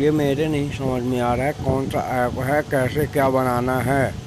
ये मेरे नहीं समझ में आ रहा है कौन सा ऐप है, कैसे क्या बनाना है।